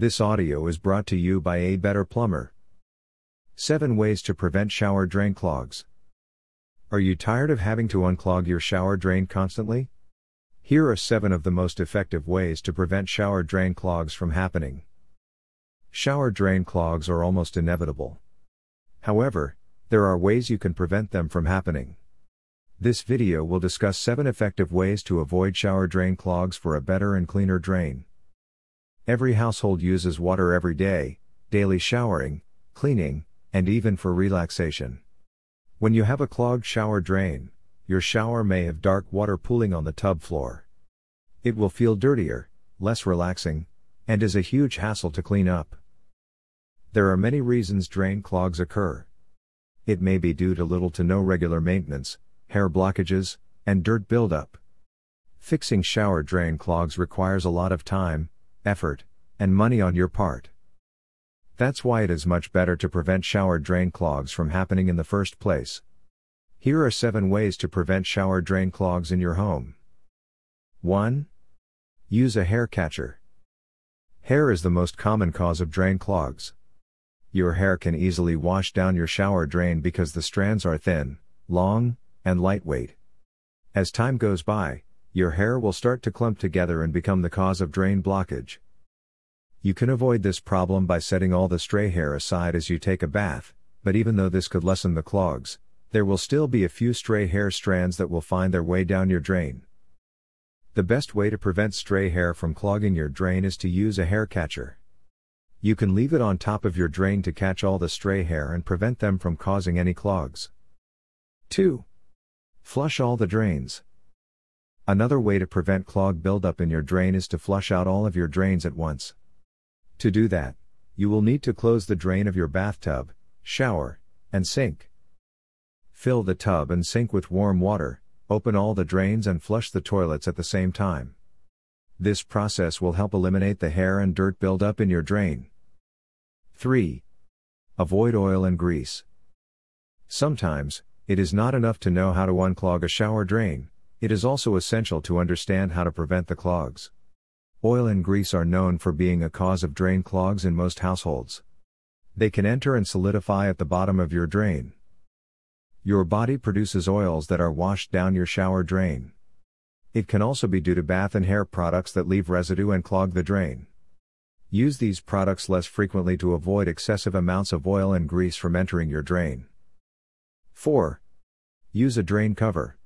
This audio is brought to you by A Better Plumber. 7 Ways to Prevent Shower Drain Clogs. Are you tired of having to unclog your shower drain constantly? Here are 7 of the most effective ways to prevent shower drain clogs from happening. Shower drain clogs are almost inevitable. However, there are ways you can prevent them from happening. This video will discuss 7 effective ways to avoid shower drain clogs for a better and cleaner drain. Every household uses water every day, daily showering, cleaning, and even for relaxation. When you have a clogged shower drain, your shower may have dark water pooling on the tub floor. It will feel dirtier, less relaxing, and is a huge hassle to clean up. There are many reasons drain clogs occur. It may be due to little to no regular maintenance, hair blockages, and dirt buildup. Fixing shower drain clogs requires a lot of time, effort, and money on your part. That's why it is much better to prevent shower drain clogs from happening in the first place. Here are 7 ways to prevent shower drain clogs in your home. 1. Use a hair catcher. Hair is the most common cause of drain clogs. Your hair can easily wash down your shower drain because the strands are thin, long, and lightweight. As time goes by, your hair will start to clump together and become the cause of drain blockage. You can avoid this problem by setting all the stray hair aside as you take a bath, but even though this could lessen the clogs, there will still be a few stray hair strands that will find their way down your drain. The best way to prevent stray hair from clogging your drain is to use a hair catcher. You can leave it on top of your drain to catch all the stray hair and prevent them from causing any clogs. 2. Flush all the drains. Another way to prevent clog buildup in your drain is to flush out all of your drains at once. To do that, you will need to close the drain of your bathtub, shower, and sink. Fill the tub and sink with warm water, open all the drains and flush the toilets at the same time. This process will help eliminate the hair and dirt buildup in your drain. 3. Avoid oil and grease. Sometimes, it is not enough to know how to unclog a shower drain, it is also essential to understand how to prevent the clogs. Oil and grease are known for being a cause of drain clogs in most households. They can enter and solidify at the bottom of your drain. Your body produces oils that are washed down your shower drain. It can also be due to bath and hair products that leave residue and clog the drain. Use these products less frequently to avoid excessive amounts of oil and grease from entering your drain. 4. Use a drain cover.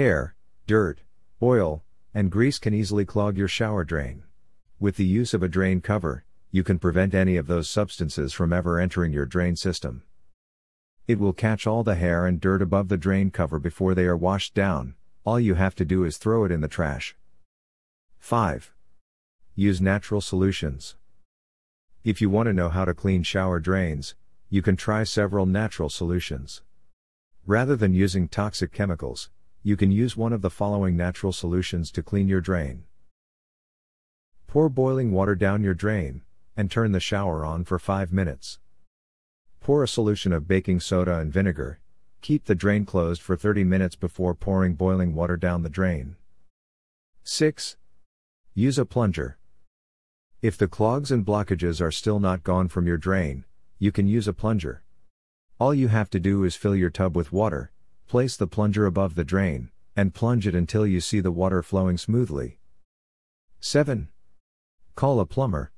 Hair, dirt, oil, and grease can easily clog your shower drain. With the use of a drain cover, you can prevent any of those substances from ever entering your drain system. It will catch all the hair and dirt above the drain cover before they are washed down, all you have to do is throw it in the trash. 5. Use natural solutions. If you want to know how to clean shower drains, you can try several natural solutions. Rather than using toxic chemicals, you can use one of the following natural solutions to clean your drain. Pour boiling water down your drain, and turn the shower on for 5 minutes. Pour a solution of baking soda and vinegar, keep the drain closed for 30 minutes before pouring boiling water down the drain. 6. Use a plunger. If the clogs and blockages are still not gone from your drain, you can use a plunger. All you have to do is fill your tub with water, place the plunger above the drain, and plunge it until you see the water flowing smoothly. 7. Call a plumber.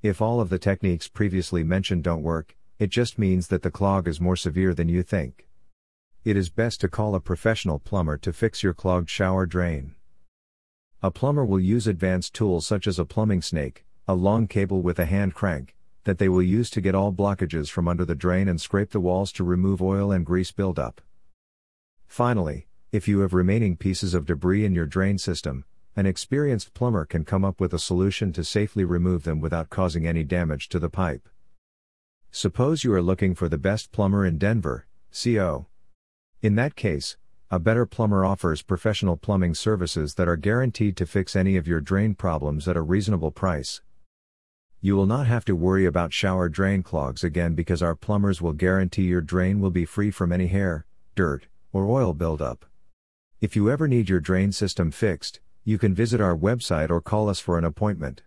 If all of the techniques previously mentioned don't work, it just means that the clog is more severe than you think. It is best to call a professional plumber to fix your clogged shower drain. A plumber will use advanced tools such as a plumbing snake, a long cable with a hand crank, that they will use to get all blockages from under the drain and scrape the walls to remove oil and grease buildup. Finally, if you have remaining pieces of debris in your drain system, an experienced plumber can come up with a solution to safely remove them without causing any damage to the pipe. Suppose you are looking for the best plumber in Denver, CO. In that case, a better plumber offers professional plumbing services that are guaranteed to fix any of your drain problems at a reasonable price. You will not have to worry about shower drain clogs again because our plumbers will guarantee your drain will be free from any hair, dirt, or oil buildup. If you ever need your drain system fixed, you can visit our website or call us for an appointment.